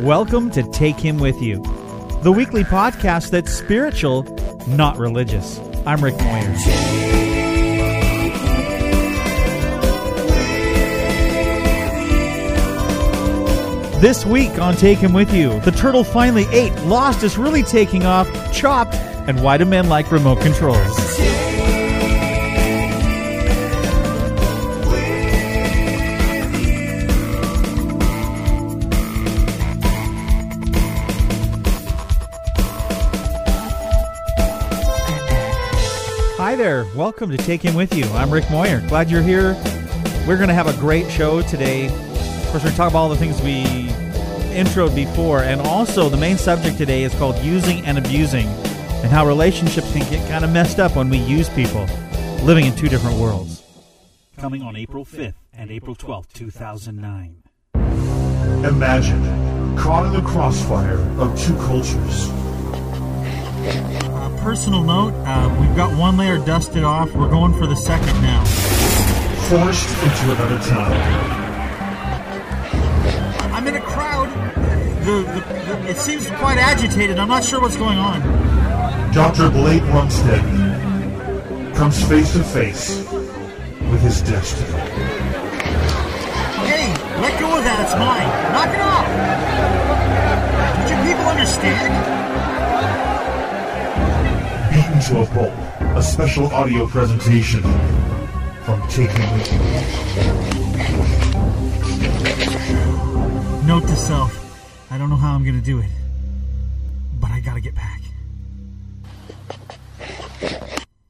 Welcome to Take Him With You, the weekly podcast that's spiritual, not religious. I'm Rick Moyer. This week on Take Him With You, the turtle finally ate, Lost is really taking off, chopped, and why do men like remote controls? There. Welcome to Take Him With You. I'm Rick Moyer. Glad you're here. We're going to have a great show today. Of course, we're going to talk about all the things we introed before. And also, the main subject today is called using and abusing and how relationships can get kind of messed up when we use people living in two different worlds. Coming on April 5th and April 12th, 2009. Imagine caught in the crossfire of two cultures. Personal note uh, we've got one layer dusted off. We're going for the second now. Forced into another town. I'm in a crowd. The, the, the, it seems quite agitated. I'm not sure what's going on. Dr. Blake Rumstead comes face to face with his destiny. Hey, let go of that. It's mine. Knock it off. Don't you people understand? Beaten to a pulp. A special audio presentation from Taking With You. Note to self I don't know how I'm going to do it, but I got to get back.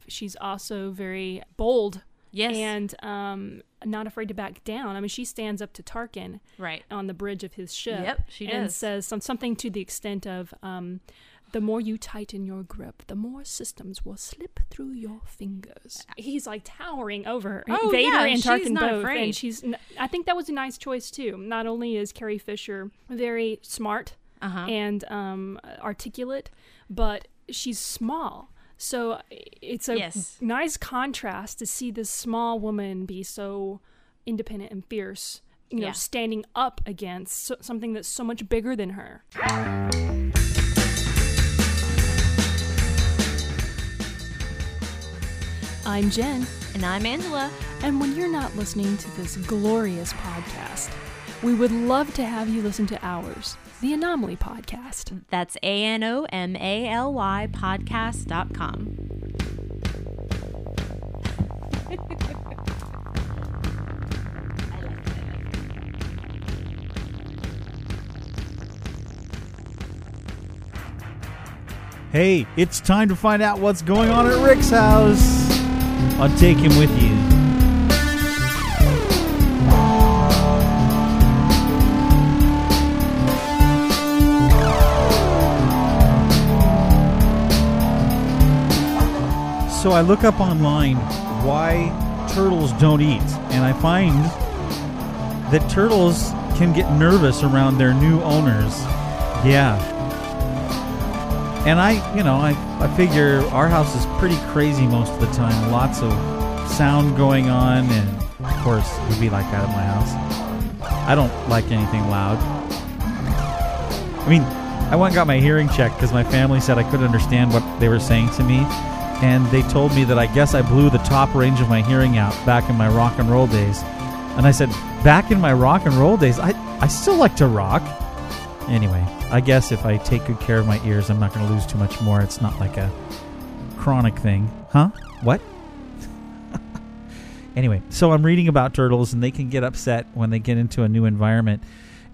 she's also very bold Yes. and um, not afraid to back down. I mean, she stands up to Tarkin right. on the bridge of his ship. Yep, she and does. says some, something to the extent of, um, "The more you tighten your grip, the more systems will slip through your fingers." He's like towering over her. Oh, Vader yeah, and she's Tarkin not both, afraid. and she's. n- I think that was a nice choice too. Not only is Carrie Fisher very smart Uh-huh. and um, articulate, but she's small. So it's a Yes. nice contrast to see this small woman be so independent and fierce, you know, Yeah. standing up against so- something that's so much bigger than her. I'm Jen, And I'm Angela. and when you're not listening to this glorious podcast, we would love to have you listen to ours, the Anomaly Podcast. That's A N O M A L Y podcast.com. Hey, it's time to find out what's going on at Rick's house on Take Him With You. So I look up online why turtles don't eat, and I find that turtles can get nervous around their new owners. Yeah, and I, you know, I, I figure our house is pretty crazy most of the time. Lots of sound going on, and of course, it would be like that at my house. I don't like anything loud. I mean, I went and got my hearing checked because my family said I couldn't understand what they were saying to me. And they told me that I guess I blew the top range of my hearing out back in my rock and roll days. And I said, back in my rock and roll days, I, I still like to rock. Anyway, I guess if I take good care of my ears, I'm not going to lose too much more. It's not like a chronic thing. Huh? What? anyway, so I'm reading about turtles, and they can get upset when they get into a new environment.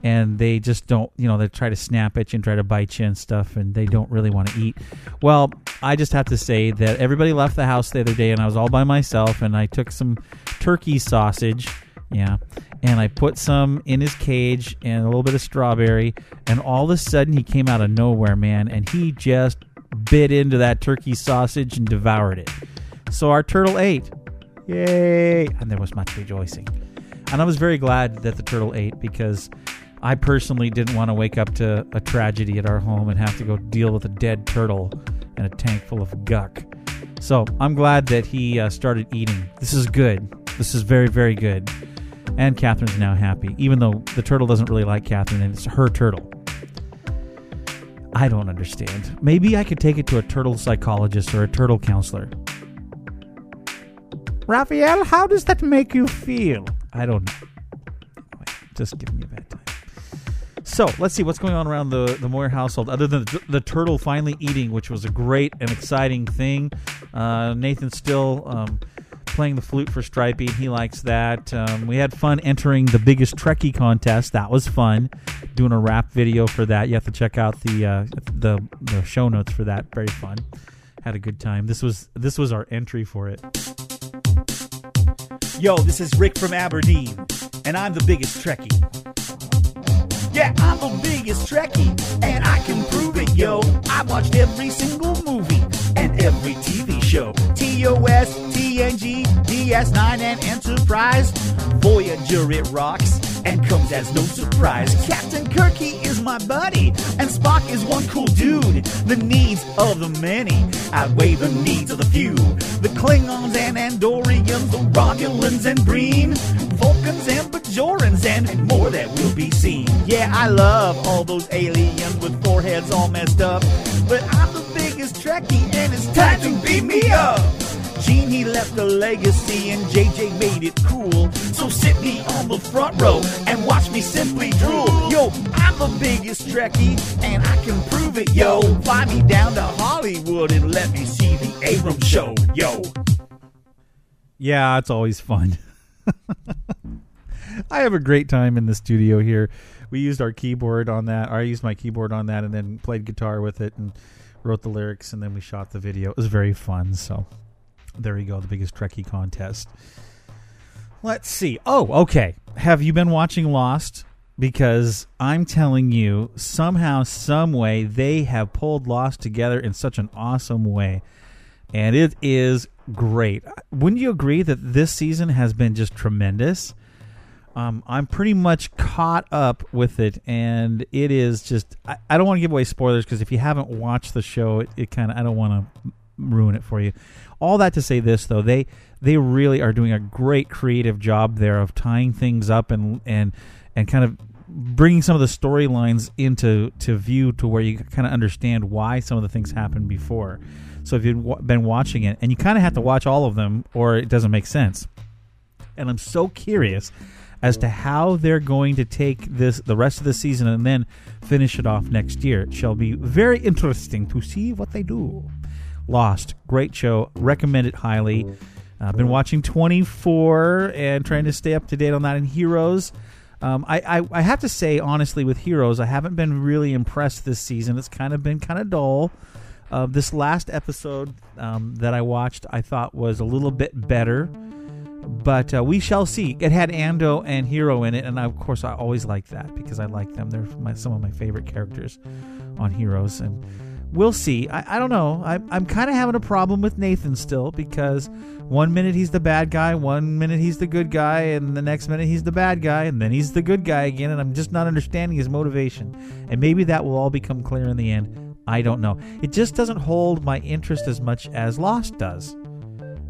And they just don't, you know, they try to snap at you and try to bite you and stuff, and they don't really want to eat. Well, I just have to say that everybody left the house the other day, and I was all by myself, and I took some turkey sausage, yeah, and I put some in his cage and a little bit of strawberry, and all of a sudden he came out of nowhere, man, and he just bit into that turkey sausage and devoured it. So our turtle ate. Yay! And there was much rejoicing. And I was very glad that the turtle ate because I personally didn't want to wake up to a tragedy at our home and have to go deal with a dead turtle and a tank full of guck. So I'm glad that he uh, started eating. This is good. This is very, very good. And Catherine's now happy, even though the turtle doesn't really like Catherine and it's her turtle. I don't understand. Maybe I could take it to a turtle psychologist or a turtle counselor. Raphael, how does that make you feel? I don't know. Just giving me a bad time. So let's see what's going on around the the Moyer household, other than the, the turtle finally eating, which was a great and exciting thing. Uh, still um, playing the flute for Stripey. He likes that. Um, we had fun entering the biggest Trekkie contest. That was fun. Doing a rap video for that. You have to check out the uh, the the show notes for that. Very fun. Had a good time. This was this was our entry for it. Yo, this is Rick from Aberdeen, and I'm the biggest Trekkie. Yeah, I'm the biggest Trekkie, and I can prove it, yo. I watched every single movie and every TV show. TOS, TNG, DS9, and Enterprise. Voyager, it rocks and comes as no surprise. Captain Kirky is my buddy, and Spock is one cool dude. The needs of the many outweigh the needs of the few. The Klingons and Andorians, the Romulans and Breen, Vulcans and Bajorans, and more that will be seen. Yeah, I love all those aliens with foreheads all messed up, but I'm the biggest Trekkie, and it's time to beat me up. Gene, he left a legacy and JJ made it cool. So sit me on the front row and watch me simply drool. Yo, I'm the biggest Trekkie and I can prove it, yo. Fly me down to Hollywood and let me see the Abrams show, yo. Yeah, it's always fun. I have a great time in the studio here. We used our keyboard on that. I used my keyboard on that and then played guitar with it and wrote the lyrics and then we shot the video. It was very fun. So there you go, the biggest Trekkie contest. Let's see. Oh, okay. Have you been watching Lost? Because I'm telling you, somehow, some way, they have pulled Lost together in such an awesome way. And it is great. Wouldn't you agree that this season has been just tremendous? Um, I'm pretty much caught up with it, and it is just. I, I don't want to give away spoilers because if you haven't watched the show, it, it kind of. I don't want to ruin it for you. All that to say this though, they they really are doing a great creative job there of tying things up and and and kind of bringing some of the storylines into to view to where you kind of understand why some of the things happened before. So if you've been watching it, and you kind of have to watch all of them, or it doesn't make sense. And I'm so curious as to how they're going to take this the rest of the season and then finish it off next year. It shall be very interesting to see what they do. Lost, great show, recommend it highly. I've been watching 24 and trying to stay up to date on that. And Heroes, um, I, I, I have to say honestly, with Heroes, I haven't been really impressed this season. It's kind of been kind of dull. Uh, this last episode um, that I watched, I thought was a little bit better, but uh, we shall see. It had Ando and Hiro in it, and I, of course, I always like that because I like them. They're my, some of my favorite characters on Heroes, and we'll see. I, I don't know. I, I'm kind of having a problem with Nathan still because one minute he's the bad guy, one minute he's the good guy, and the next minute he's the bad guy, and then he's the good guy again, and I'm just not understanding his motivation. And maybe that will all become clear in the end. I don't know. It just doesn't hold my interest as much as Lost does.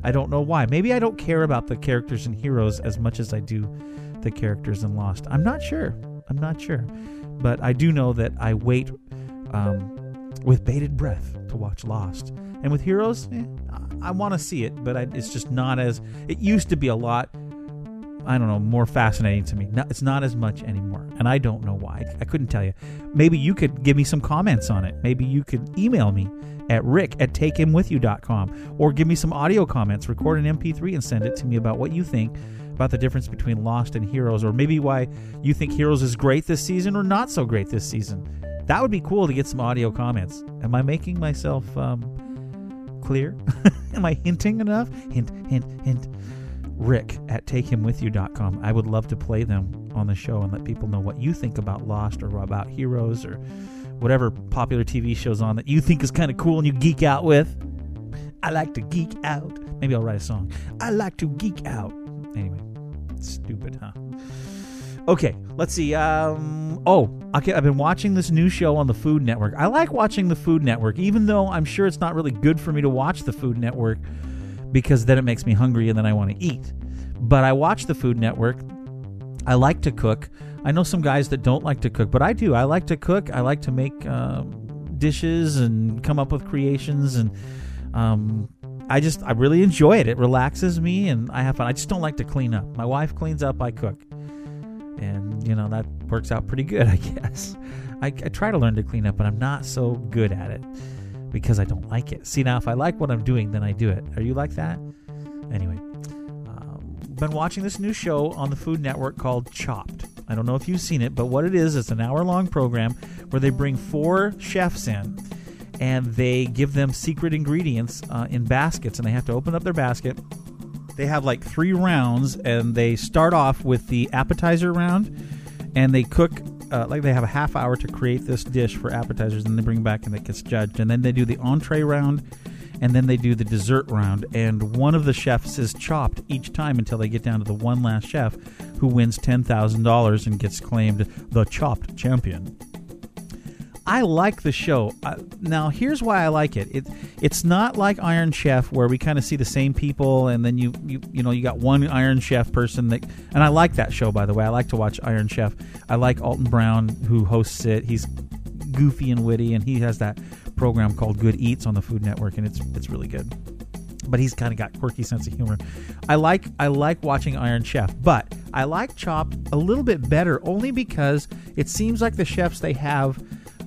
I don't know why. Maybe I don't care about the characters and heroes as much as I do the characters in Lost. I'm not sure. I'm not sure. But I do know that I wait um, with bated breath to watch Lost. And with Heroes, eh, I, want to see it, but I, it's just not as. It used to be a lot. I don't know, more fascinating to me. No, it's not as much anymore, and I don't know why. I couldn't tell you. Maybe you could give me some comments on it. Maybe you could email me at rick at takehimwithyou.com or give me some audio comments, record an MP3 and send it to me about what you think about the difference between Lost and Heroes, or maybe why you think Heroes is great this season or not so great this season. That would be cool to get some audio comments. Am I making myself um, clear? Am I hinting enough? Hint, hint, hint. Rick at takehimwithyou.com. I would love to play them on the show and let people know what you think about Lost or about Heroes or whatever popular TV shows on that you think is kind of cool and you geek out with. I like to geek out. Maybe I'll write a song. I like to geek out. Anyway, stupid, huh? Okay, let's see. Um, oh, okay. I've been watching this new show on the Food Network. I like watching the Food Network, even though I'm sure it's not really good for me to watch the Food Network because then it makes me hungry and then I want to eat. But I watch the Food Network. I like to cook. I know some guys that don't like to cook, but I do. I like to cook. I like to make um, dishes and come up with creations and um, I just I really enjoy it. It relaxes me and I have fun. I just don't like to clean up. My wife cleans up, I cook, and you know that works out pretty good, I guess. I, I try to learn to clean up, but I'm not so good at it because I don't like it. See now, if I like what I'm doing, then I do it. Are you like that? Anyway, um, been watching this new show on the Food Network called Chopped. I don't know if you've seen it, but what it is, it's an hour long program where they bring four chefs in and they give them secret ingredients uh, in baskets, and they have to open up their basket. They have like three rounds, and they start off with the appetizer round, and they cook. Uh, like they have a half hour to create this dish for appetizers, and they bring back and it gets judged, and then they do the entree round, and then they do the dessert round. And one of the chefs is chopped each time until they get down to the one last chef, who wins ten thousand dollars and gets claimed the chopped champion. I like the show. Uh, now, here's why I like it. It it's not like Iron Chef where we kind of see the same people, and then you you you know you got one Iron Chef person that. And I like that show, by the way. I like to watch Iron Chef. I like Alton Brown who hosts it. He's goofy and witty, and he has that program called Good Eats on the Food Network, and it's it's really good. But he's kind of got quirky sense of humor. I like I like watching Iron Chef, but I like Chopped a little bit better only because it seems like the chefs they have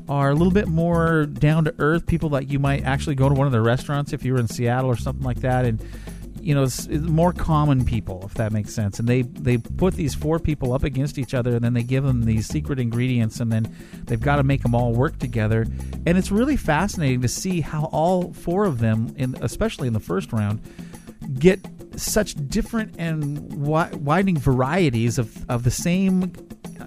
are a little bit more down to earth people that you might actually go to one of their restaurants if you were in Seattle or something like that and you know it's, it's more common people if that makes sense. And they they put these four people up against each other and then they give them these secret ingredients and then they've got to make them all work together. And it's really fascinating to see how all four of them in especially in the first round get such different and wi- widening varieties of, of the same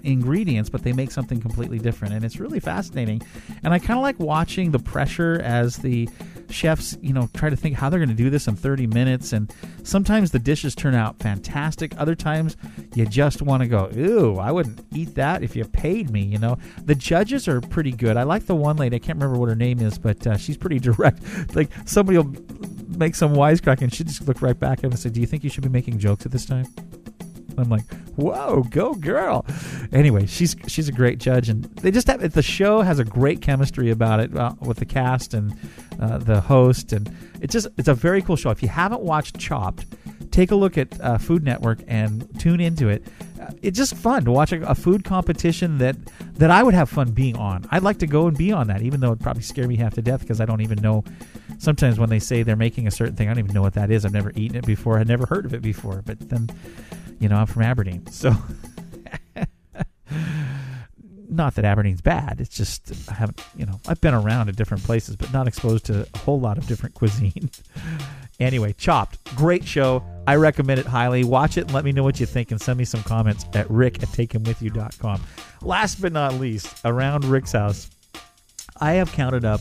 ingredients, but they make something completely different. And it's really fascinating. And I kind of like watching the pressure as the chefs, you know, try to think how they're going to do this in 30 minutes. And sometimes the dishes turn out fantastic. Other times you just want to go, ooh, I wouldn't eat that if you paid me, you know. The judges are pretty good. I like the one lady, I can't remember what her name is, but uh, she's pretty direct. like somebody will make some wisecrack and she just looked right back at him and said, do you think you should be making jokes at this time? I'm like, whoa, go girl. Anyway, she's she's a great judge, and they just have it the show has a great chemistry about it uh, with the cast and uh, the host, and it's just it's a very cool show. If you haven't watched Chopped, take a look at uh, Food Network and tune into it. Uh, it's just fun to watch a, a, food competition that that I would have fun being on. I'd like to go and be on that, even though it'd probably scare me half to death because I don't even know. Sometimes when they say they're making a certain thing, I don't even know what that is. I've never eaten it before. I've never heard of it before. But then you know, I'm from Aberdeen. So, not that Aberdeen's bad. It's just I haven't, you know, I've been around at different places, but not exposed to a whole lot of different cuisine. anyway, Chopped, great show. I recommend it highly. Watch it and let me know what you think and send me some comments at rick at takehimwithyou.com. Last but not least, around Rick's house, I have counted up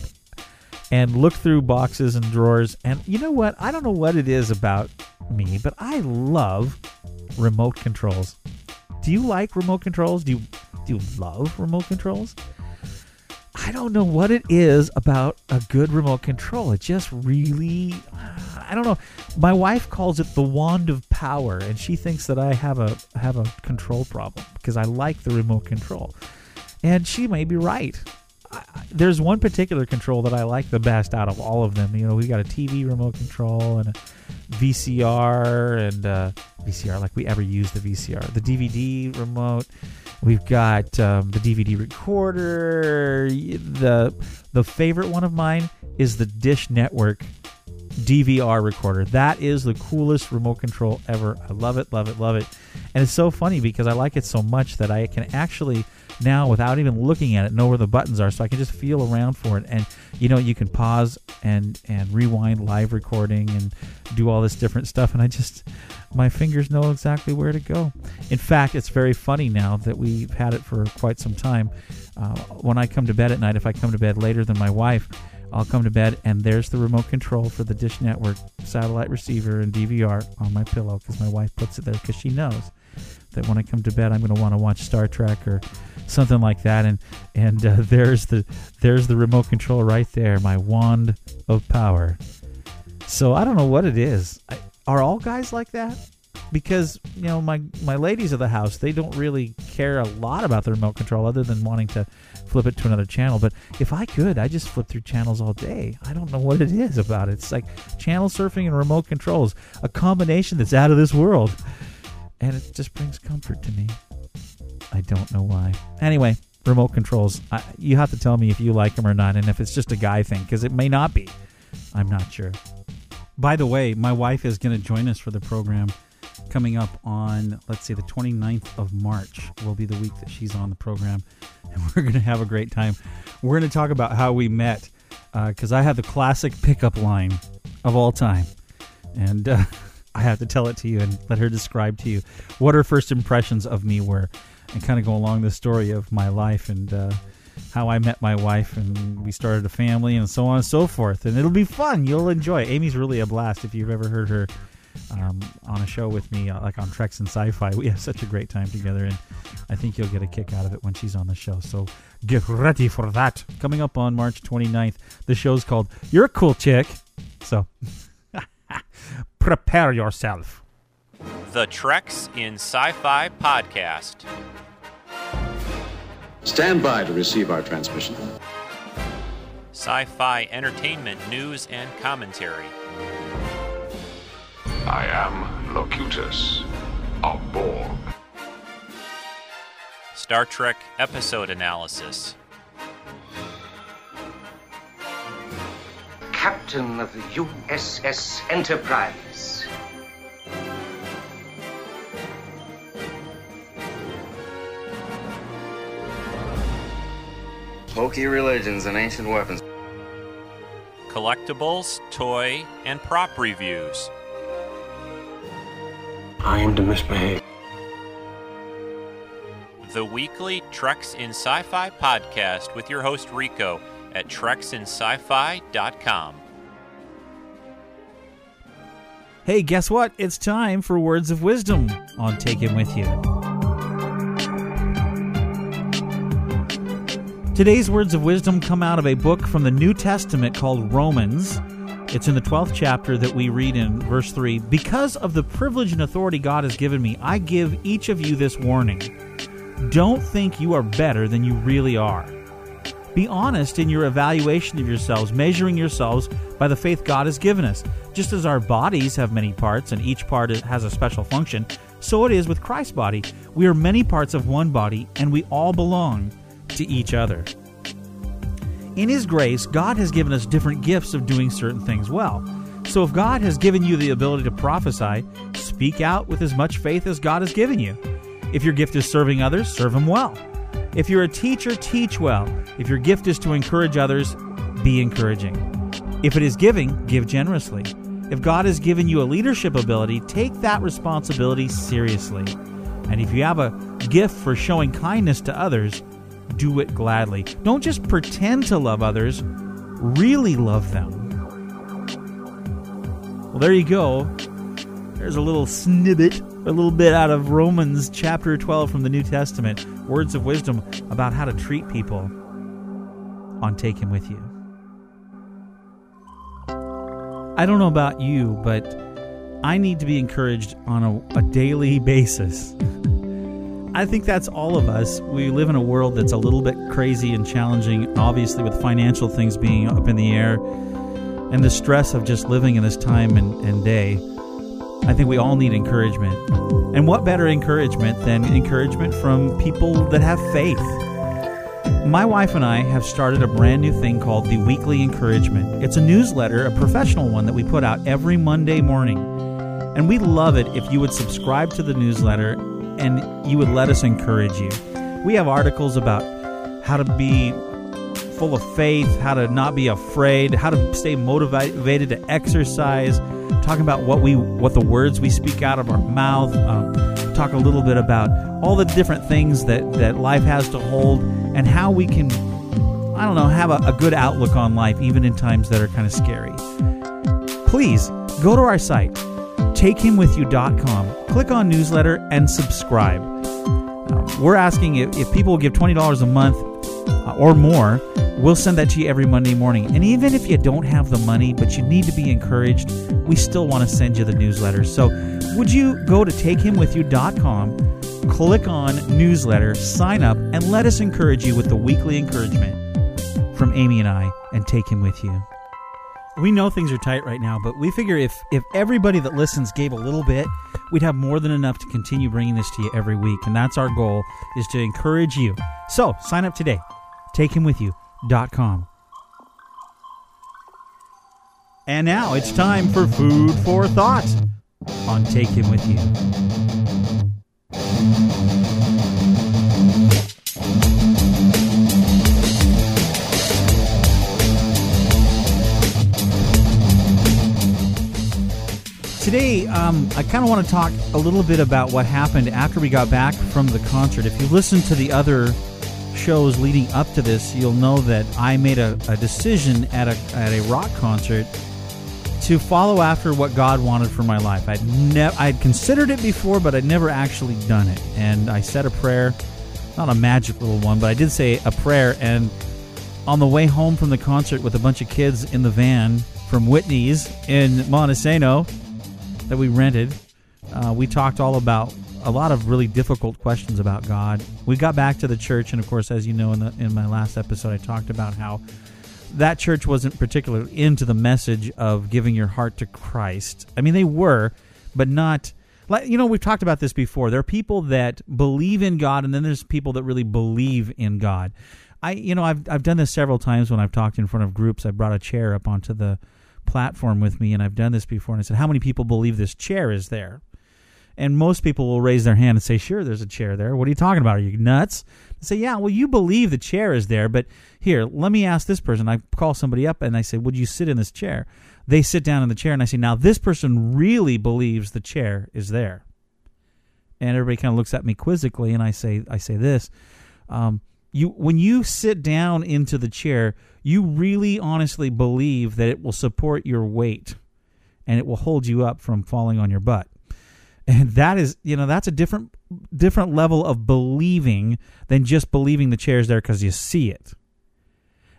and looked through boxes and drawers. And you know what? I don't know what it is about me, but I love remote controls. Do you like remote controls? Do you do you love remote controls? I don't know what it is about a good remote control. It just really I don't know. My wife calls it the wand of power and she thinks that I have a have a control problem because I like the remote control. And she may be right. I, there's one particular control that I like the best out of all of them. You know, we got a TV remote control and a VCR and uh, VCR like we ever use the VCR. The DVD remote. We've got um, the DVD recorder. The the favorite one of mine is the Dish Network DVR recorder. That is the coolest remote control ever. I love it, love it, love it. And it's so funny because I like it so much that I can actually now without even looking at it know where the buttons are so I can just feel around for it and you know you can pause and and rewind live recording and do all this different stuff and I just my fingers know exactly where to go. In fact, it's very funny now that we've had it for quite some time. Uh, when I come to bed at night, if I come to bed later than my wife, I'll come to bed and there's the remote control for the Dish Network satellite receiver and DVR on my pillow because my wife puts it there because she knows that when I come to bed, I'm going to want to watch Star Trek or something like that. And and uh, there's the there's the remote control right there, my wand of power. So I don't know what it is. I, are all guys like that? because you know my my ladies of the house they don't really care a lot about the remote control other than wanting to flip it to another channel. But if I could, I just flip through channels all day. I don't know what it is about it. It's like channel surfing and remote controls, a combination that's out of this world, and it just brings comfort to me. I don't know why. Anyway, remote controls. I, you have to tell me if you like them or not, and if it's just a guy thing, because it may not be. I'm not sure. By the way, my wife is going to join us for the program coming up on, let's see, the 29th of March will be the week that she's on the program. And we're going to have a great time. We're going to talk about how we met because uh, I have the classic pickup line of all time. And uh, I have to tell it to you and let her describe to you what her first impressions of me were and kind of go along the story of my life and uh, how I met my wife and we started a family and so on and so forth. And it'll be fun. You'll enjoy. Amy's really a blast if you've ever heard her um, on a show with me, uh, like on Treks in Sci-Fi. We have such a great time together, and I think you'll get a kick out of it when she's on the show. So get ready for that. Coming up on March 29th, the show's called "You're a Cool Chick," so prepare yourself. The Treks in Sci-Fi podcast. Stand by to receive our transmission. Sci-fi entertainment news and commentary. I am Locutus of Borg. Star Trek episode analysis. Captain of the USS Enterprise. Hokey religions and ancient weapons. Collectibles, toy, and prop reviews. I am to misbehave. The weekly Treks in Sci-Fi podcast with your host Rico at treksinsci-fi.com. Hey, guess what? It's time for Words of Wisdom on Take Him With You. Today's words of wisdom come out of a book from the New Testament called Romans. It's in the 12th chapter that we read in verse 3 Because of the privilege and authority God has given me, I give each of you this warning. Don't think you are better than you really are. Be honest in your evaluation of yourselves, measuring yourselves by the faith God has given us. Just as our bodies have many parts and each part has a special function, so it is with Christ's body. We are many parts of one body, and we all belong to each other. In His grace, God has given us different gifts of doing certain things well. So if God has given you the ability to prophesy, speak out with as much faith as God has given you. If your gift is serving others, serve them well. If you're a teacher, teach well. If your gift is to encourage others, be encouraging. If it is giving, give generously. If God has given you a leadership ability, take that responsibility seriously. And if you have a gift for showing kindness to others, do it gladly. Don't just pretend to love others, really love them. Well, there you go. There's a little snippet, a little bit out of Romans chapter 12 from the New Testament. Words of wisdom about how to treat people on Take Him With You. I don't know about you, but I need to be encouraged on a, a daily basis. I think that's all of us. We live in a world that's a little bit crazy and challenging, obviously, with financial things being up in the air and the stress of just living in this time and, and day. I think we all need encouragement. And what better encouragement than encouragement from people that have faith? My wife and I have started a brand new thing called the Weekly Encouragement. It's a newsletter, a professional one that we put out every Monday morning. And we love it if you would subscribe to the newsletter and you would let us encourage you. We have articles about how to be full of faith, how to not be afraid, how to stay motivated to exercise, talking about what we what the words we speak out of our mouth, um, talk a little bit about all the different things that that life has to hold and how we can I don't know, have a, a good outlook on life even in times that are kind of scary. Please go to our site takehimwithyou.com. Click on newsletter and subscribe. Uh, we're asking if, if people will give $20 a month uh, or more, We'll send that to you every Monday morning. And even if you don't have the money, but you need to be encouraged, we still want to send you the newsletter. So would you go to takehimwithyou.com, click on newsletter, sign up, and let us encourage you with the weekly encouragement from Amy and I, and take him with you. We know things are tight right now, but we figure if, if everybody that listens gave a little bit, we'd have more than enough to continue bringing this to you every week. And that's our goal, is to encourage you. So sign up today. TakeHimWithYou.com. And now it's time for Food for Thought on Take Him With You. Today, um, I kind of want to talk a little bit about what happened after we got back from the concert. If you listen to the other shows leading up to this, you'll know that I made a, a decision at a, at a rock concert to follow after what God wanted for my life. I'd never I'd considered it before, but I'd never actually done it. And I said a prayer, not a magic little one, but I did say a prayer. And on the way home from the concert with a bunch of kids in the van from Whitney's in Montesano that we rented, uh, we talked all about a lot of really difficult questions about God. We got back to the church, and of course, as you know, in the in my last episode, I talked about how that church wasn't particularly into the message of giving your heart to Christ. I mean, they were, but not. Like you know, we've talked about this before. There are people that believe in God, and then there's people that really believe in God. I, you know, I've I've done this several times when I've talked in front of groups. I brought a chair up onto the platform with me, and I've done this before. And I said, "How many people believe this chair is there?" And most people will raise their hand and say, "Sure, there's a chair there. What are you talking about? Are you nuts?" I say, "Yeah, well, you believe the chair is there, but here, let me ask this person." I call somebody up and I say, "Would you sit in this chair?" They sit down in the chair, and I say, "Now this person really believes the chair is there." And everybody kind of looks at me quizzically, and I say, "I say this." Um, you when you sit down into the chair, you really honestly believe that it will support your weight and it will hold you up from falling on your butt. And that is, you know, that's a different different level of believing than just believing the chair's there because you see it.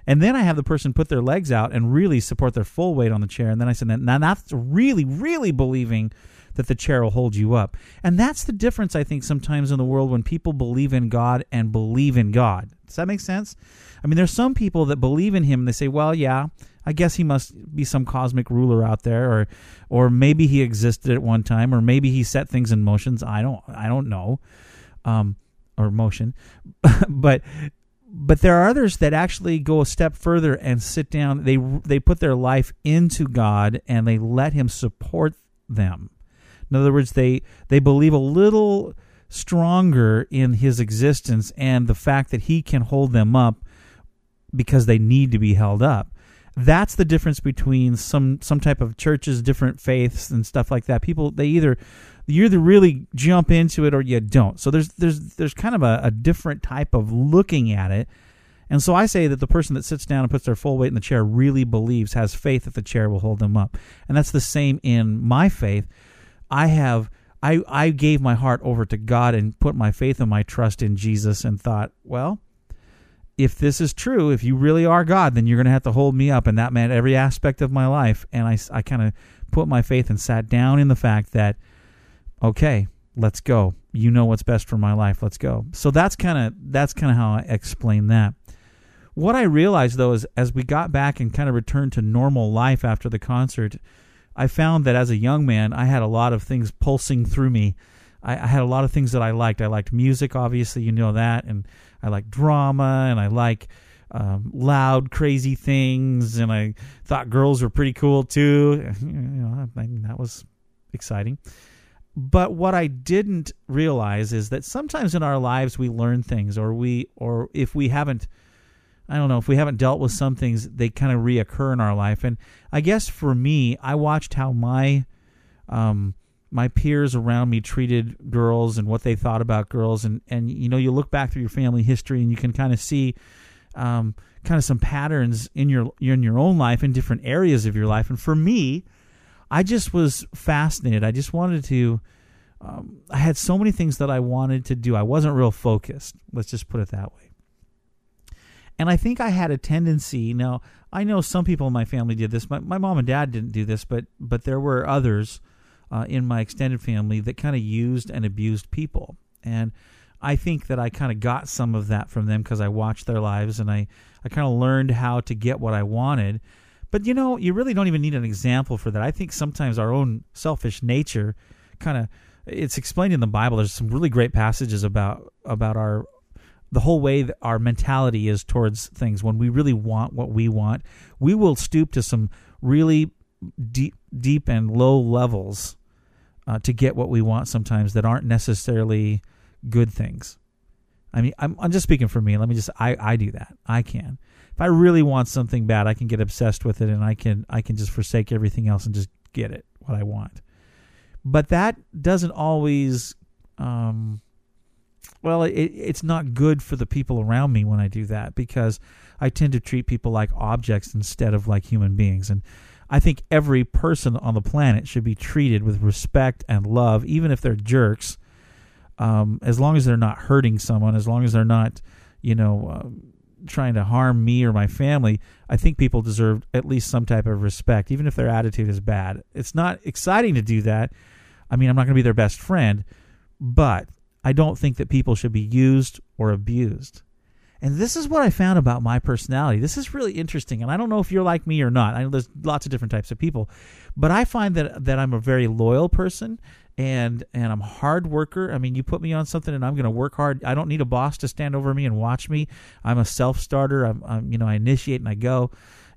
And then I have the person put their legs out and really support their full weight on the chair. And then I said, now that's really, really believing that the chair will hold you up. And that's the difference, I think, sometimes in the world when people believe in God and believe in God. Does that make sense? I mean, there's some people that believe in Him and they say, well, yeah, I guess he must be some cosmic ruler out there, or, or maybe he existed at one time, or maybe he set things in motions. I don't, I don't know, um, or motion, but but there are others that actually go a step further and sit down. They they put their life into God and they let Him support them. In other words, they they believe a little stronger in His existence and the fact that He can hold them up because they need to be held up. That's the difference between some some type of churches, different faiths, and stuff like that. People they either you either really jump into it or you don't. So there's there's there's kind of a, a different type of looking at it. And so I say that the person that sits down and puts their full weight in the chair really believes, has faith that the chair will hold them up. And that's the same in my faith. I have I I gave my heart over to God and put my faith and my trust in Jesus and thought, well, if this is true, if you really are God, then you're going to have to hold me up. And that meant every aspect of my life. And I, I kind of put my faith and sat down in the fact that, okay, let's go. You know what's best for my life. Let's go. So that's kind of that's kind of how I explain that. What I realized though is as we got back and kind of returned to normal life after the concert, I found that as a young man, I had a lot of things pulsing through me. I, I had a lot of things that I liked. I liked music, obviously, you know that, and I like drama and I like um, loud, crazy things. And I thought girls were pretty cool too. You know, I mean, that was exciting. But what I didn't realize is that sometimes in our lives we learn things, or we, or if we haven't, I don't know, if we haven't dealt with some things, they kind of reoccur in our life. And I guess for me, I watched how my um, my peers around me treated girls and what they thought about girls. And and you know you look back through your family history and you can kind of see um, kind of some patterns in your in your own life in different areas of your life. And for me I just was fascinated. I just wanted to um, I had so many things that I wanted to do. I wasn't real focused let's just put it that way And I think I had a tendency. Now I know some people in my family did this. My my mom and dad didn't do this, but but there were others uh, in my extended family that kind of used and abused people. And I think that I kind of got some of that from them because I watched their lives and I, I kind of learned how to get what I wanted. But you know, you really don't even need an example for that. I think sometimes our own selfish nature kind of it's explained in the Bible. There's some really great passages about about our the whole way that our mentality is towards things. When we really want what we want, we will stoop to some really deep deep and low levels uh, to get what we want sometimes that aren't necessarily good things. I mean, I'm, I'm just speaking for me. Let me just I, I do that. I can. If I really want something bad, I can get obsessed with it and I can I can just forsake everything else and just get it what I want. But that doesn't always um well, it, it's not good for the people around me when I do that because I tend to treat people like objects instead of like human beings. And I think every person on the planet should be treated with respect and love, even if they're jerks um, as long as they're not hurting someone, as long as they're not, you know, uh, trying to harm me or my family, I think people deserve at least some type of respect, even if their attitude is bad. It's not exciting to do that. I mean, I'm not going to be their best friend, but I don't think that people should be used or abused. And this is what I found about my personality. This is really interesting, and I don't know if you're like me or not. I know there's lots of different types of people, but I find that that I'm a very loyal person, and and I'm a hard worker. I mean, you put me on something, and I'm going to work hard. I don't need a boss to stand over me and watch me. I'm a self starter. I'm, I'm you know I initiate and I go,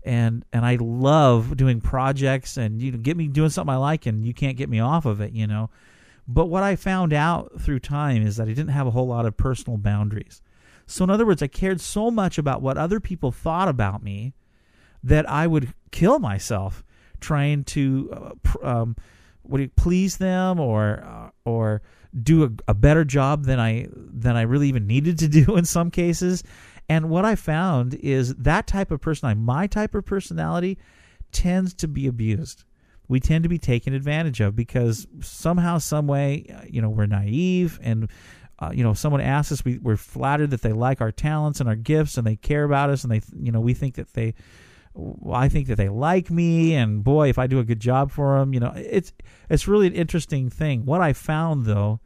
and and I love doing projects, and you know, get me doing something I like, and you can't get me off of it. You know, but what I found out through time is that I didn't have a whole lot of personal boundaries. So, in other words, I cared so much about what other people thought about me that I would kill myself trying to uh, um, would it please them or uh, or do a, a, better job than I than I really even needed to do in some cases. And what I found is that type of personality, my type of personality, tends to be abused. We tend to be taken advantage of because somehow, some way, uh, you know, we're naive and uh, you know, someone asks us, we, we're flattered that they like our talents and our gifts, and they care about us, and they, you know, we think that they, well, I think that they like me, and boy, if I do a good job for them, you know, it's it's really an interesting thing. What I found though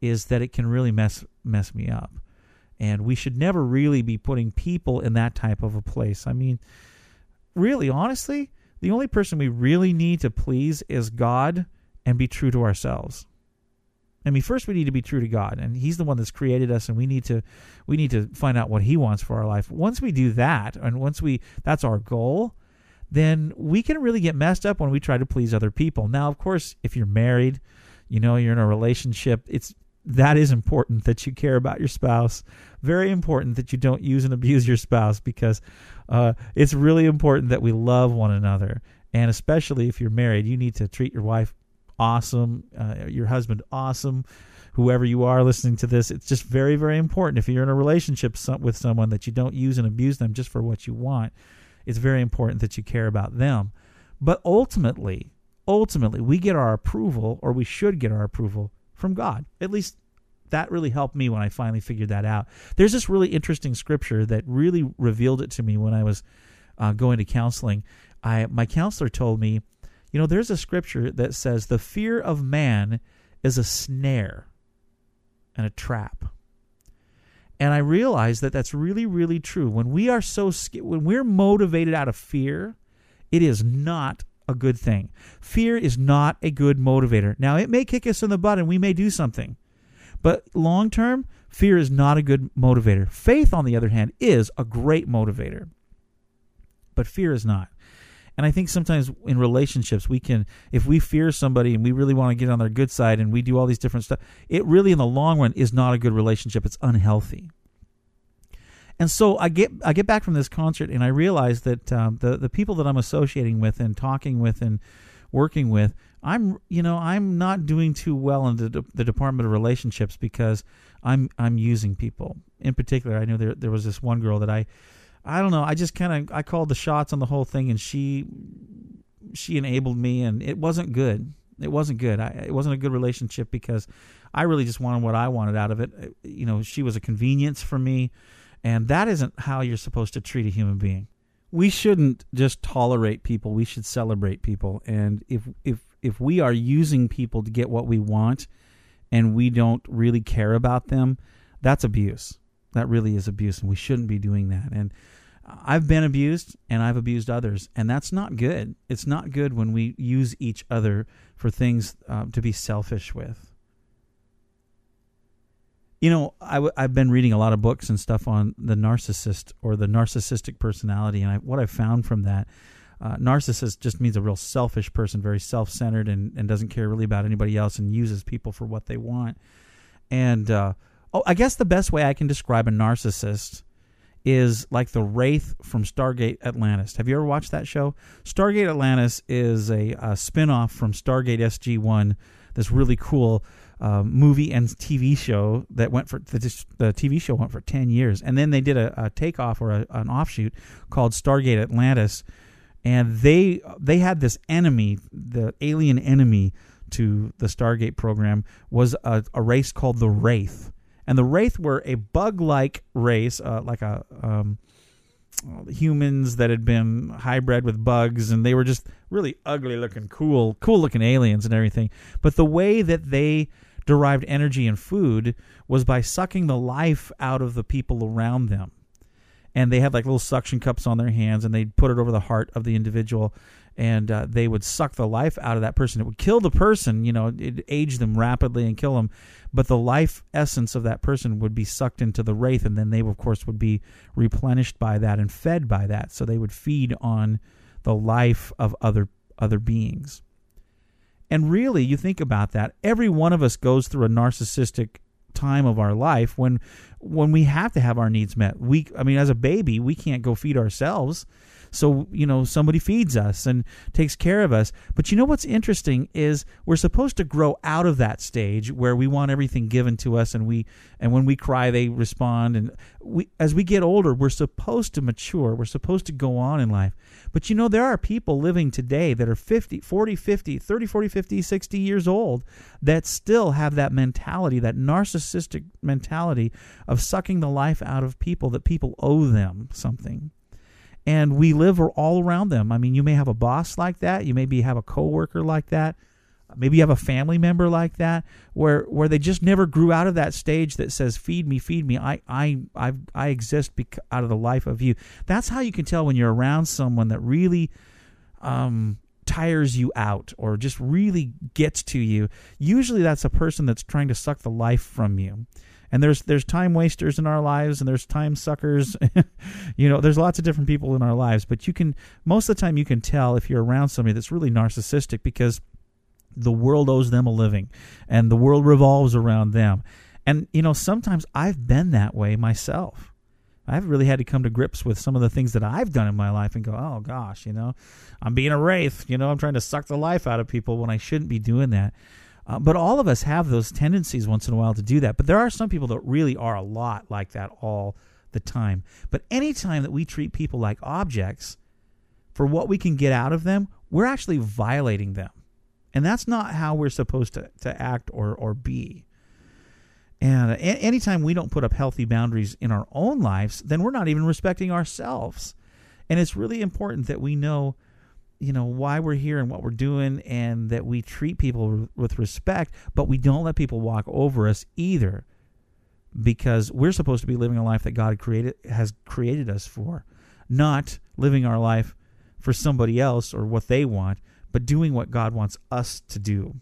is that it can really mess mess me up, and we should never really be putting people in that type of a place. I mean, really, honestly, the only person we really need to please is God and be true to ourselves. I mean, first we need to be true to God, and He's the one that's created us, and we need to we need to find out what He wants for our life. Once we do that, and once we that's our goal, then we can really get messed up when we try to please other people. Now, of course, if you're married, you know you're in a relationship, it's that is important that you care about your spouse. Very important that you don't use and abuse your spouse because uh, it's really important that we love one another. And especially if you're married, you need to treat your wife awesome, uh, your husband awesome, whoever you are listening to this. It's just very, very important if you're in a relationship with someone that you don't use and abuse them just for what you want. It's very important that you care about them. But ultimately, ultimately, we get our approval, or we should get our approval from God. At least that really helped me when I finally figured that out. There's this really interesting scripture that really revealed it to me when I was uh, going to counseling. I my counselor told me you know, there's a scripture that says the fear of man is a snare and a trap. And I realized that that's really, really true. When we are so when we're motivated out of fear, it is not a good thing. Fear is not a good motivator. Now, it may kick us in the butt and we may do something, but long term, fear is not a good motivator. Faith, on the other hand, is a great motivator, but fear is not. And I think sometimes in relationships, we can, if we fear somebody and we really want to get on their good side and we do all these different stuff, it really in the long run is not a good relationship. It's unhealthy. And so I get I get back from this concert and I realize that um, the the people that I'm associating with and talking with and working with, I'm you know I'm not doing too well in the, the department of relationships because I'm I'm using people. In particular, I know there there was this one girl that I I don't know. I just kind of I called the shots on the whole thing, and she she enabled me, and it wasn't good. It wasn't good. I, it wasn't a good relationship because I really just wanted what I wanted out of it. You know, she was a convenience for me, And that isn't how you're supposed to treat a human being. We shouldn't just tolerate people. We should celebrate people. And if if if we are using people to get what we want and we don't really care about them, that's abuse. That really is abuse and we shouldn't be doing that. And I've been abused and I've abused others, and that's not good. It's not good when we use each other for things uh, to be selfish with. You know, i w- I've been reading a lot of books and stuff on the narcissist or the narcissistic personality, and I, what I've found from that, uh, narcissist just means a real selfish person, very self centered, and, and doesn't care really about anybody else and uses people for what they want. And, uh, oh, I guess the best way I can describe a narcissist is like the Wraith from Stargate Atlantis. Have you ever watched that show? Stargate Atlantis is a, a spin off from Stargate SG 1, this really cool uh, movie and TV show that went for the, the, TV show went for 10 years. And then they did a, a takeoff or a, an offshoot called Stargate Atlantis. And they they had this enemy, the alien enemy to the Stargate program was a, a race called the Wraith and the Wraith were a bug-like race, uh, like a um, humans that had been hybrid with bugs, and they were just really ugly-looking, cool, cool-looking aliens and everything. But the way that they derived energy and food was by sucking the life out of the people around them. And they had like little suction cups on their hands, and they'd put it over the heart of the individual, and uh, they would suck the life out of that person. It would kill the person, you know, it age them rapidly and kill them, but the life essence of that person would be sucked into the wraith, and then they, of course, would be replenished by that and fed by that. So they would feed on the life of other other beings. And really, you think about that, every one of us goes through a narcissistic time of our life when when we have to have our needs met. We I mean as a baby, we can't go feed ourselves. So, you know, somebody feeds us and takes care of us. But you know what's interesting is we're supposed to grow out of that stage where we want everything given to us and we and when we cry they respond and we as we get older, we're supposed to mature. We're supposed to go on in life. But you know there are people living today that are 50, 40, 50, 30, 40, 50, 60 years old that still have that mentality, that narcissistic mentality of sucking the life out of people that people owe them something and we live all around them. I mean, you may have a boss like that, you maybe have a coworker like that, maybe you have a family member like that, where where they just never grew out of that stage that says, "Feed me, feed me. I I I I exist bec- out of the life of you." That's how you can tell when you're around someone that really. Um, tires you out or just really gets to you usually that's a person that's trying to suck the life from you and there's there's time wasters in our lives and there's time suckers you know there's lots of different people in our lives but you can most of the time you can tell if you're around somebody that's really narcissistic because the world owes them a living and the world revolves around them and you know sometimes i've been that way myself I've really had to come to grips with some of the things that I've done in my life and go, oh gosh, you know, I'm being a wraith. You know, I'm trying to suck the life out of people when I shouldn't be doing that. Uh, but all of us have those tendencies once in a while to do that. But there are some people that really are a lot like that all the time. But anytime that we treat people like objects for what we can get out of them, we're actually violating them. And that's not how we're supposed to, to act or, or be. And uh, anytime we don't put up healthy boundaries in our own lives, then we're not even respecting ourselves. And it's really important that we know you know why we're here and what we're doing and that we treat people with respect but we don't let people walk over us either because we're supposed to be living a life that God created has created us for not living our life for somebody else or what they want but doing what God wants us to do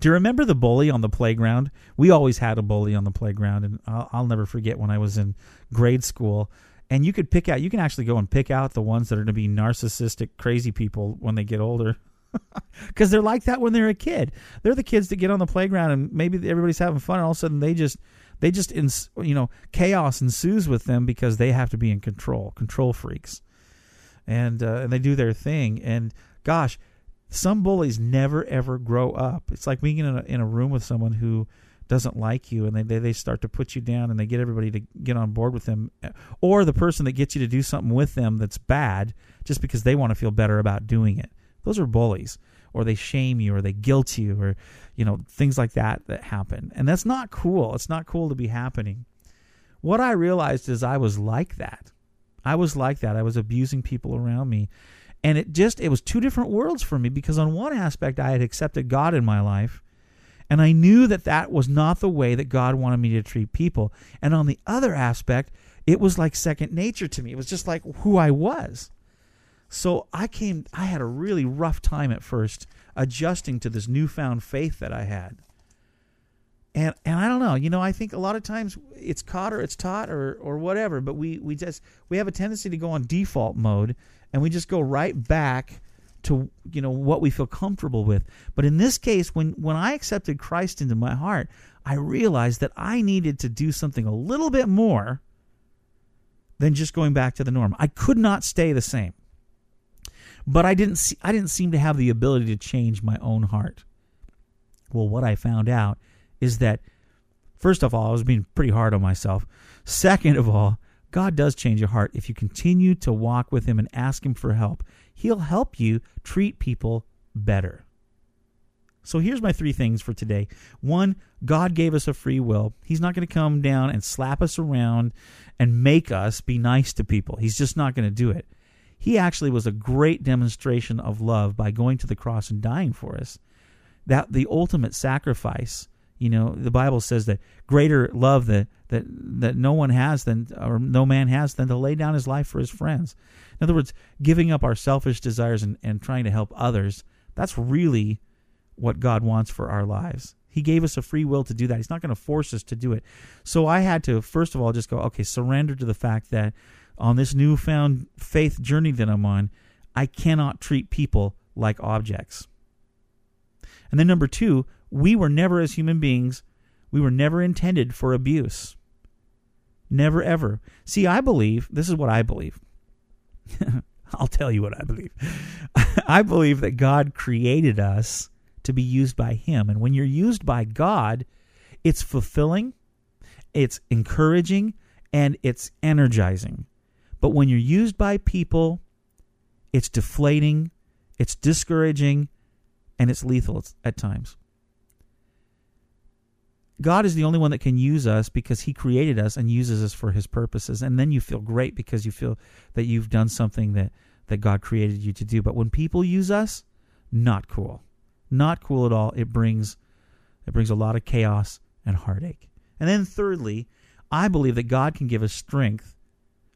do you remember the bully on the playground? We always had a bully on the playground, and I'll, I'll never forget when I was in grade school and you could pick out you can actually go and pick out the ones that are going to be narcissistic crazy people when they get older. Because they're like that when they're a kid. They're the kids that get on the playground and maybe everybody's having fun and all of a sudden they just they just ins, you know chaos ensues with them because they have to be in control control freaks. And uh, and they do their thing. And gosh some bullies never ever grow up. It's like being in a, in a room with someone who doesn't like you and they, they, they start to put you down and they get everybody to get on board with them or the person that gets you to do something with them that's bad just because they want to feel better about doing it those are bullies or they shame you or they guilt you or you know things like that that happen and that's not cool it's not cool to be happening what I realized is I was like that. I was like that. I was abusing people around me. And it just, it was two different worlds for me because on one aspect, I had accepted God in my life. And I knew that that was not the way that God wanted me to treat people. And on the other aspect, it was like second nature to me. It was just like who I was. So I came, I had a really rough time at first adjusting to this newfound faith that I had. And, and I don't know, you know, I think a lot of times it's caught or it's taught or, or whatever, but we, we just, we have a tendency to go on default mode and we just go right back to, you know, what we feel comfortable with. But in this case, when, when I accepted Christ into my heart, I realized that I needed to do something a little bit more than just going back to the norm. I could not stay the same but I didn't see, I didn't seem to have the ability to change my own heart. Well, what I found out is that first of all, I was being pretty hard on myself. Second of all, God does change your heart if you continue to walk with him and ask him for help. He'll help you treat people better. So here's my three things for today. One, God gave us a free will. He's not going to come down and slap us around and make us be nice to people. He's just not going to do it he actually was a great demonstration of love by going to the cross and dying for us. That the ultimate sacrifice, you know, the Bible says that greater love that that that no one has than or no man has than to lay down his life for his friends. In other words, giving up our selfish desires and, and trying to help others, that's really what God wants for our lives. He gave us a free will to do that. He's not going to force us to do it. So I had to, first of all, just go, okay, surrender to the fact that on this newfound faith journey that I'm on, I cannot treat people like objects. And then number two, we were never, as human beings, we were never intended for abuse. Never ever. See, I believe, this is what I believe. I'll tell you what I believe. I believe that God created us to be used by Him. And when you're used by God, it's fulfilling, it's encouraging, and it's energizing. But when you're used by people, it's deflating, it's discouraging, and it's lethal at times. God is the only one that can use us because He created us and uses us for His purposes. And then you feel great because you feel that you've done something that, that God created you to do. But when people use us, not cool. Not cool at all. It brings it brings a lot of chaos and heartache. And then thirdly, I believe that God can give us strength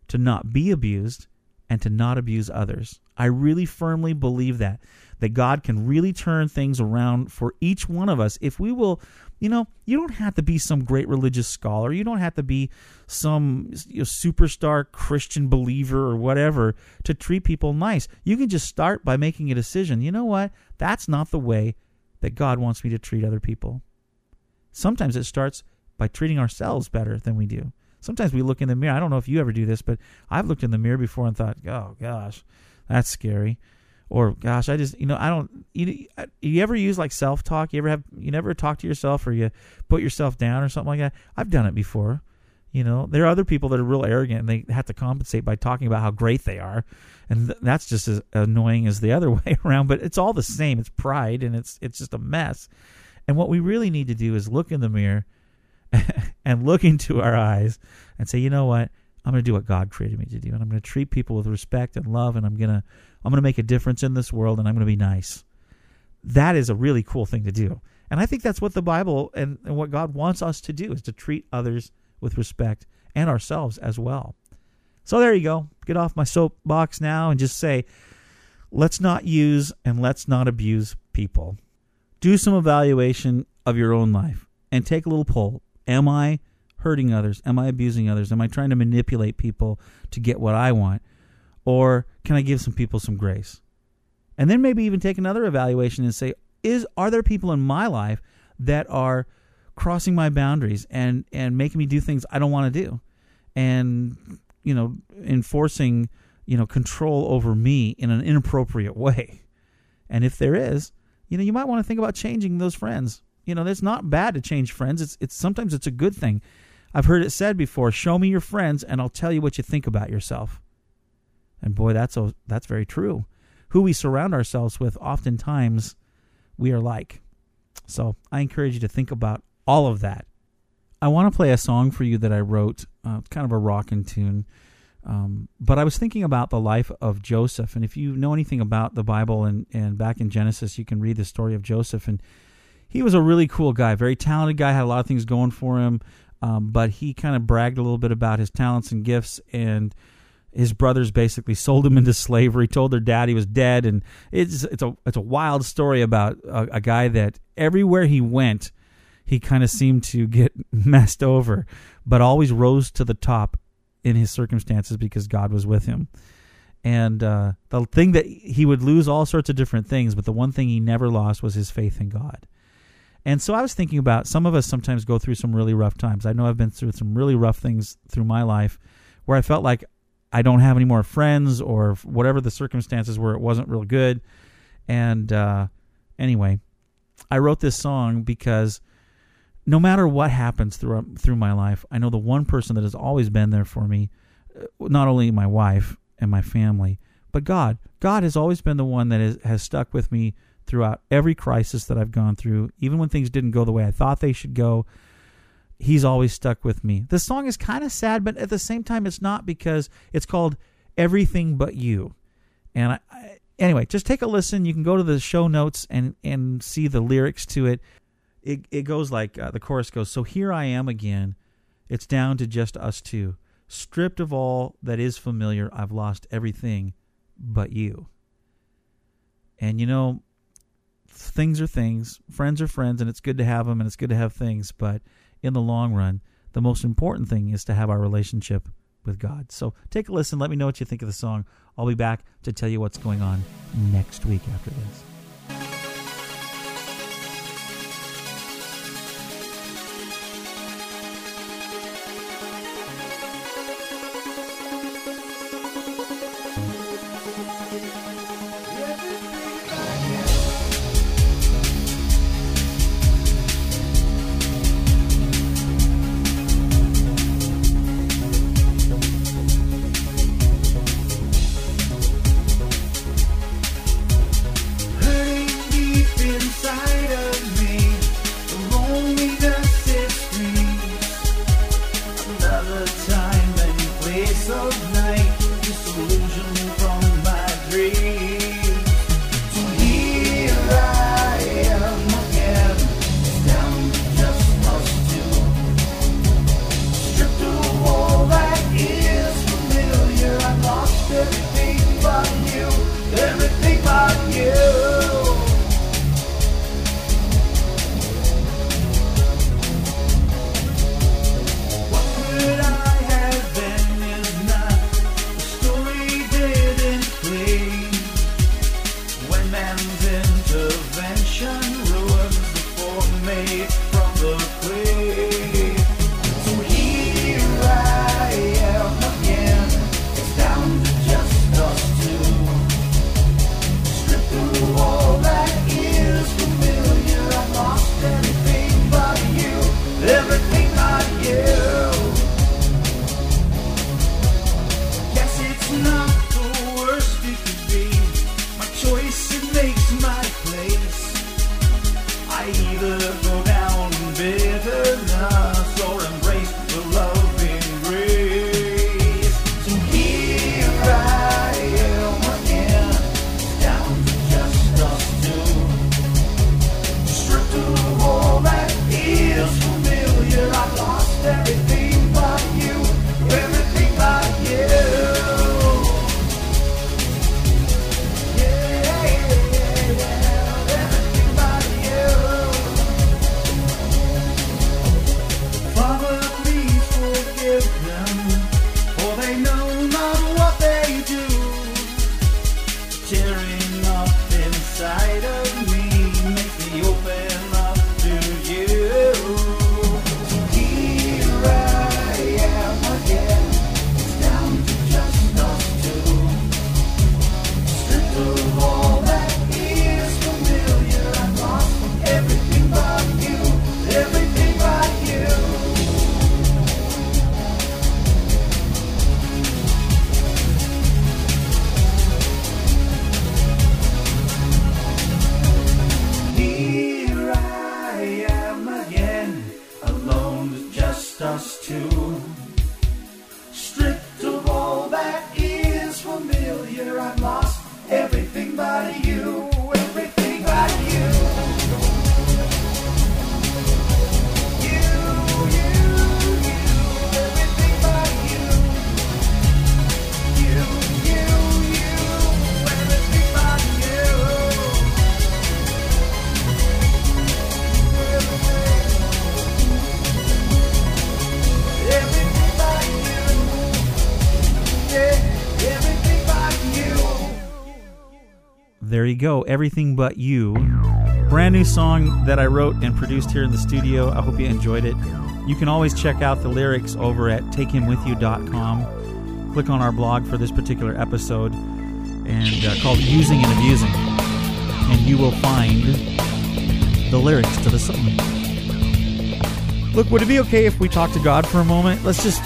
to not be abused and to not abuse others. I really firmly believe that that God can really turn things around for each one of us if we will you know you don't have to be some great religious scholar. You don't have to be some you know, superstar christian believer or whatever to treat people nice. You can just start by making a decision. You know what? That's not the way that god wants me to treat other people. Sometimes it starts by treating ourselves better than we do. Sometimes we look in the mirror. I don't know if you ever do this, but I've looked in the mirror before and thought, "Oh gosh, that's scary," or "Gosh, I just you know I don't." You, you ever use like self talk? You ever have you never talk to yourself or you put yourself down or something like that? I've done it before. You know, there are other people that are real arrogant and they have to compensate by talking about how great they are, and th- that's just as annoying as the other way around. But it's all the same. It's pride, and it's it's just a mess. And what we really need to do is look in the mirror and look into our eyes and say, you know what? I'm going to do what God created me to do, and I'm going to treat people with respect and love, and I'm going to I'm going to make a difference in this world, and I'm going to be nice. That is a really cool thing to do, and I think that's what the Bible and, and what God wants us to do is to treat others with respect and ourselves as well. So there you go. Get off my soapbox now and just say, let's not use and let's not abuse people. Do some evaluation of your own life and take a little poll. Am I hurting others? Am I abusing others? Am I trying to manipulate people to get what I want? Or can I give some people some grace? And then maybe even take another evaluation and say, is are there people in my life that are crossing my boundaries and and making me do things I don't want to do? And you know, enforcing, you know, control over me in an inappropriate way. And if there is, you know, you might want to think about changing those friends you know, it's not bad to change friends. It's it's sometimes it's a good thing. I've heard it said before, show me your friends and I'll tell you what you think about yourself. And boy, that's a, that's very true. Who we surround ourselves with oftentimes we are like. So, I encourage you to think about all of that. I want to play a song for you that I wrote, uh, kind of a rockin' tune. Um, but I was thinking about the life of Joseph, and if you know anything about the Bible and, and back in Genesis, you can read the story of Joseph. And he was a really cool guy, very talented guy, had a lot of things going for him, um, but he kind of bragged a little bit about his talents and gifts. And his brothers basically sold him into slavery, told their dad he was dead, and it's it's a it's a wild story about a, a guy that everywhere he went, he kind of seemed to get messed over, but always rose to the top in his circumstances because God was with him. And uh, the thing that he would lose all sorts of different things, but the one thing he never lost was his faith in God. And so I was thinking about some of us sometimes go through some really rough times. I know I've been through some really rough things through my life where I felt like I don't have any more friends or whatever the circumstances were, it wasn't real good. And uh, anyway, I wrote this song because no matter what happens through through my life, I know the one person that has always been there for me, uh, not only my wife and my family, but God. God has always been the one that is, has stuck with me throughout every crisis that I've gone through, even when things didn't go the way I thought they should go. He's always stuck with me. The song is kind of sad, but at the same time, it's not because it's called "Everything But You." And I, I, anyway, just take a listen. You can go to the show notes and and see the lyrics to it it it goes like uh, the chorus goes. So here I am again. It's down to just us two. Stripped of all that is familiar, I've lost everything but you. And you know, things are things. Friends are friends, and it's good to have them, and it's good to have things. But in the long run, the most important thing is to have our relationship with God. So take a listen. Let me know what you think of the song. I'll be back to tell you what's going on next week after this. Go. Everything but you. Brand new song that I wrote and produced here in the studio. I hope you enjoyed it. You can always check out the lyrics over at takehimwithyou.com. Click on our blog for this particular episode and uh, called Using and Abusing. And you will find the lyrics to the song. Look, would it be okay if we talk to God for a moment? Let's just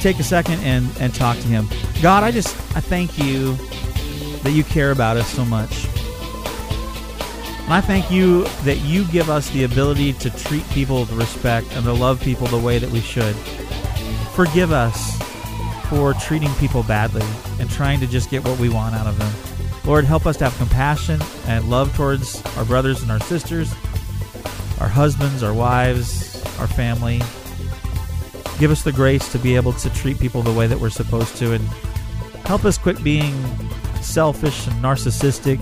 take a second and, and talk to Him. God, I just I thank you that you care about us so much. And I thank you that you give us the ability to treat people with respect and to love people the way that we should. Forgive us for treating people badly and trying to just get what we want out of them. Lord, help us to have compassion and love towards our brothers and our sisters, our husbands, our wives, our family. Give us the grace to be able to treat people the way that we're supposed to and help us quit being selfish and narcissistic.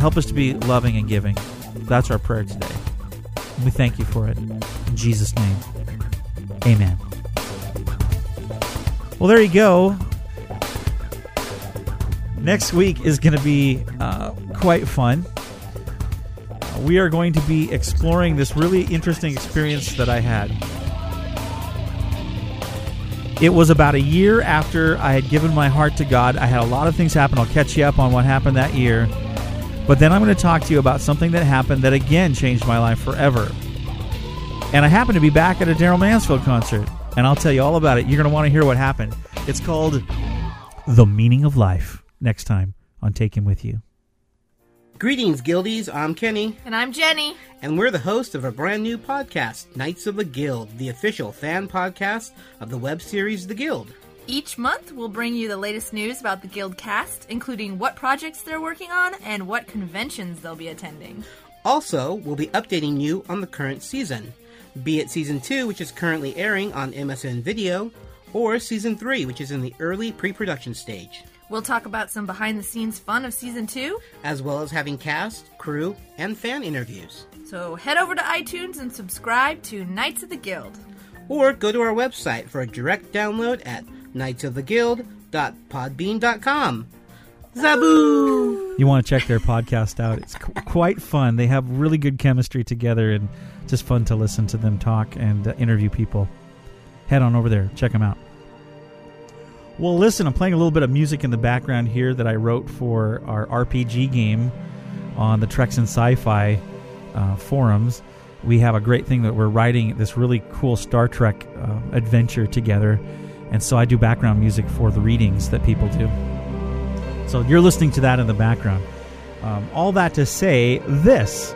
Help us to be loving and giving. That's our prayer today. We thank you for it. In Jesus' name. Amen. Well, there you go. Next week is going to be uh, quite fun. Uh, we are going to be exploring this really interesting experience that I had. It was about a year after I had given my heart to God. I had a lot of things happen. I'll catch you up on what happened that year. But then I'm going to talk to you about something that happened that again changed my life forever. And I happen to be back at a Darrell Mansfield concert. And I'll tell you all about it. You're going to want to hear what happened. It's called The Meaning of Life next time on Take Him With You. Greetings, Guildies. I'm Kenny. And I'm Jenny. And we're the host of a brand new podcast, Knights of the Guild, the official fan podcast of the web series The Guild. Each month, we'll bring you the latest news about the Guild cast, including what projects they're working on and what conventions they'll be attending. Also, we'll be updating you on the current season, be it season 2, which is currently airing on MSN Video, or season 3, which is in the early pre production stage. We'll talk about some behind the scenes fun of season 2, as well as having cast, crew, and fan interviews. So head over to iTunes and subscribe to Knights of the Guild. Or go to our website for a direct download at knightsoftheguild.podbean.com. Zaboo! You want to check their podcast out. It's qu- quite fun. They have really good chemistry together and just fun to listen to them talk and uh, interview people. Head on over there. Check them out. Well, listen, I'm playing a little bit of music in the background here that I wrote for our RPG game on the Treks in Sci-Fi uh, forums. We have a great thing that we're writing this really cool Star Trek uh, adventure together. And so I do background music for the readings that people do. So you're listening to that in the background. Um, all that to say this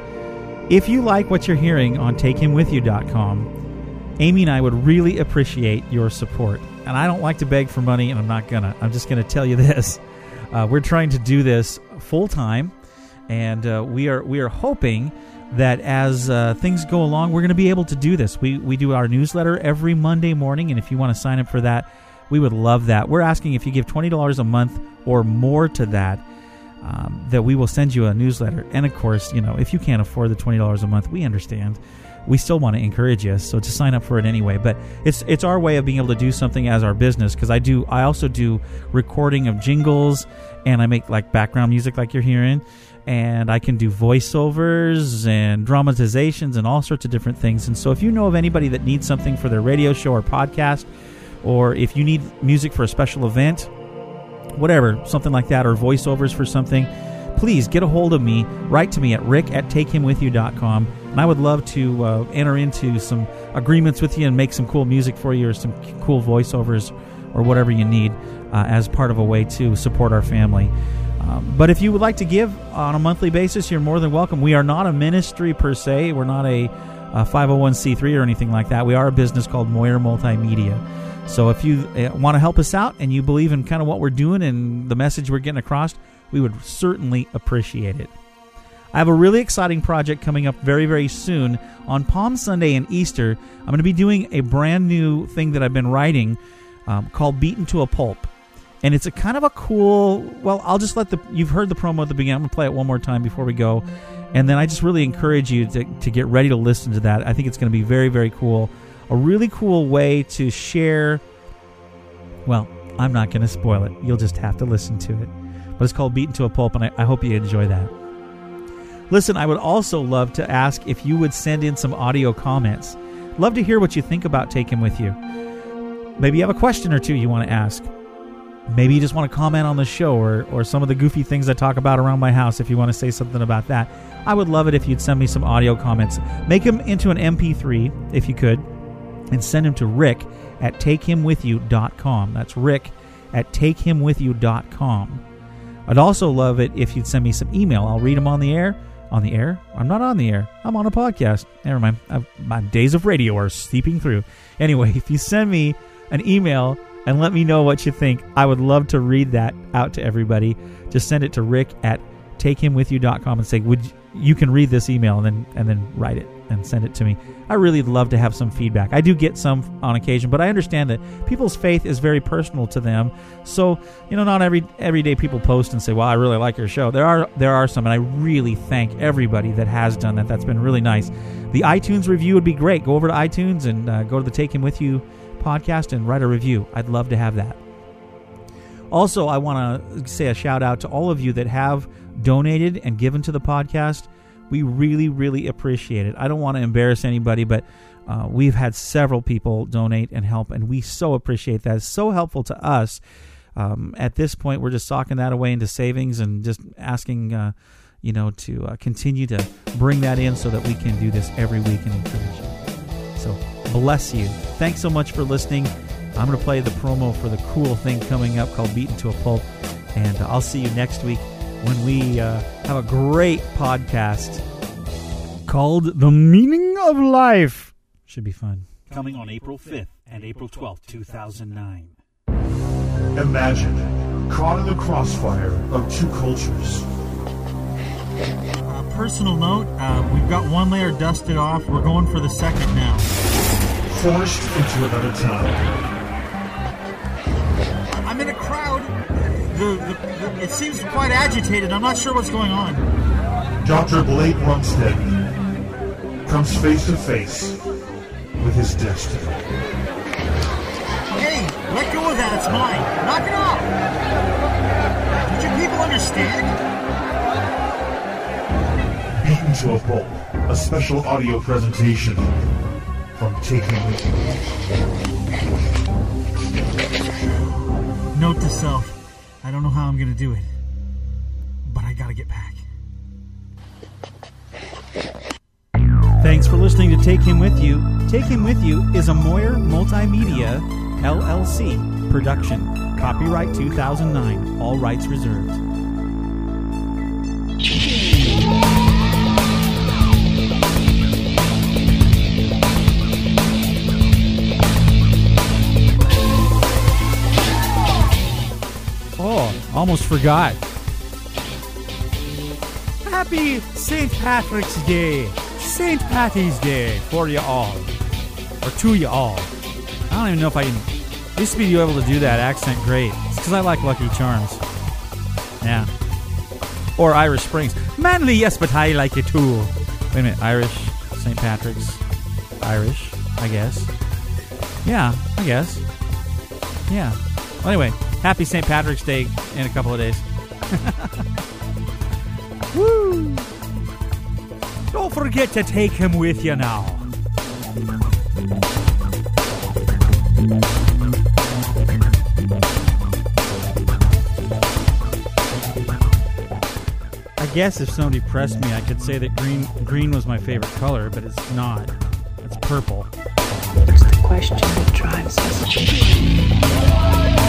if you like what you're hearing on takehimwithyou.com, Amy and I would really appreciate your support. And I don't like to beg for money, and I'm not gonna. I'm just gonna tell you this: uh, we're trying to do this full time, and uh, we are we are hoping that as uh, things go along, we're going to be able to do this. We we do our newsletter every Monday morning, and if you want to sign up for that, we would love that. We're asking if you give twenty dollars a month or more to that. Um, that we will send you a newsletter, and of course, you know, if you can't afford the twenty dollars a month, we understand we still want to encourage you so to sign up for it anyway but it's it's our way of being able to do something as our business because i do i also do recording of jingles and i make like background music like you're hearing and i can do voiceovers and dramatizations and all sorts of different things and so if you know of anybody that needs something for their radio show or podcast or if you need music for a special event whatever something like that or voiceovers for something please get a hold of me. Write to me at rick at takehimwithyou.com. And I would love to uh, enter into some agreements with you and make some cool music for you or some cool voiceovers or whatever you need uh, as part of a way to support our family. Um, but if you would like to give on a monthly basis, you're more than welcome. We are not a ministry per se. We're not a, a 501c3 or anything like that. We are a business called Moyer Multimedia. So if you uh, want to help us out and you believe in kind of what we're doing and the message we're getting across, we would certainly appreciate it. I have a really exciting project coming up very, very soon. On Palm Sunday and Easter, I'm going to be doing a brand new thing that I've been writing um, called Beaten to a Pulp. And it's a kind of a cool. Well, I'll just let the. You've heard the promo at the beginning. I'm to play it one more time before we go. And then I just really encourage you to, to get ready to listen to that. I think it's to be very, very cool. A really cool way to share. Well, I'm not to spoil it. You'll just have to listen to it. But it's called Beaten to a Pulp, and I, I hope you enjoy that. Listen, I would also love to ask if you would send in some audio comments. Love to hear what you think about Take Him With You. Maybe you have a question or two you want to ask. Maybe you just want to comment on the show or, or some of the goofy things I talk about around my house if you want to say something about that. I would love it if you'd send me some audio comments. Make them into an MP3 if you could and send them to Rick at takehimwithyou.com. That's Rick at takehimwithyou.com. I'd also love it if you'd send me some email. I'll read them on the air. On the air? I'm not on the air. I'm on a podcast. Never mind. I've, my days of radio are seeping through. Anyway, if you send me an email and let me know what you think, I would love to read that out to everybody. Just send it to Rick at takehimwithyou.com and say, "Would you, you can read this email and then and then write it and send it to me." I really love to have some feedback. I do get some on occasion, but I understand that people's faith is very personal to them. So, you know, not every every day people post and say, "Well, I really like your show." There are there are some and I really thank everybody that has done that. That's been really nice. The iTunes review would be great. Go over to iTunes and uh, go to the Take Him With You podcast and write a review. I'd love to have that. Also, I want to say a shout out to all of you that have donated and given to the podcast. We really, really appreciate it. I don't want to embarrass anybody, but uh, we've had several people donate and help, and we so appreciate that. It's so helpful to us. Um, at this point, we're just socking that away into savings and just asking, uh, you know, to uh, continue to bring that in so that we can do this every week and encourage you. So bless you. Thanks so much for listening. I'm going to play the promo for the cool thing coming up called Beaten to a Pulp, and I'll see you next week when we uh, have a great podcast called The Meaning of Life. Should be fun. Coming on April 5th and April 12th, 2009. Imagine caught in the crossfire of two cultures. Uh, personal note uh, we've got one layer dusted off. We're going for the second now. Forced into another time. I'm in a crowd. The, the, the, it seems quite agitated. I'm not sure what's going on. Dr. Blake Rumstead comes face to face with his destiny. Hey, let go of that. It's mine. Knock it off. Don't you people understand? Beaten to a Pulp, a special audio presentation from Take Him With You. Note to self I don't know how I'm to do it, but I got to get back. Thanks for listening to Take Him With You. Take Him With You is a Moyer Multimedia LLC production. Copyright 2009. All rights reserved. Almost forgot. Happy St. Patrick's Day, St. Patty's Day for you all, or to you all. I don't even know if I can. Used to be able to do that accent great. It's because I like Lucky Charms. Yeah. Or Irish Springs. Manly, yes, but I like it too. Wait a minute, Irish, St. Patrick's, Irish, I guess. Yeah, I guess. Yeah. Anyway, happy St. Patrick's Day in a couple of days. Woo! Don't forget to take him with you now. I guess if somebody pressed me, I could say that green green was my favorite color, but it's not. It's purple. It's the question that drives us.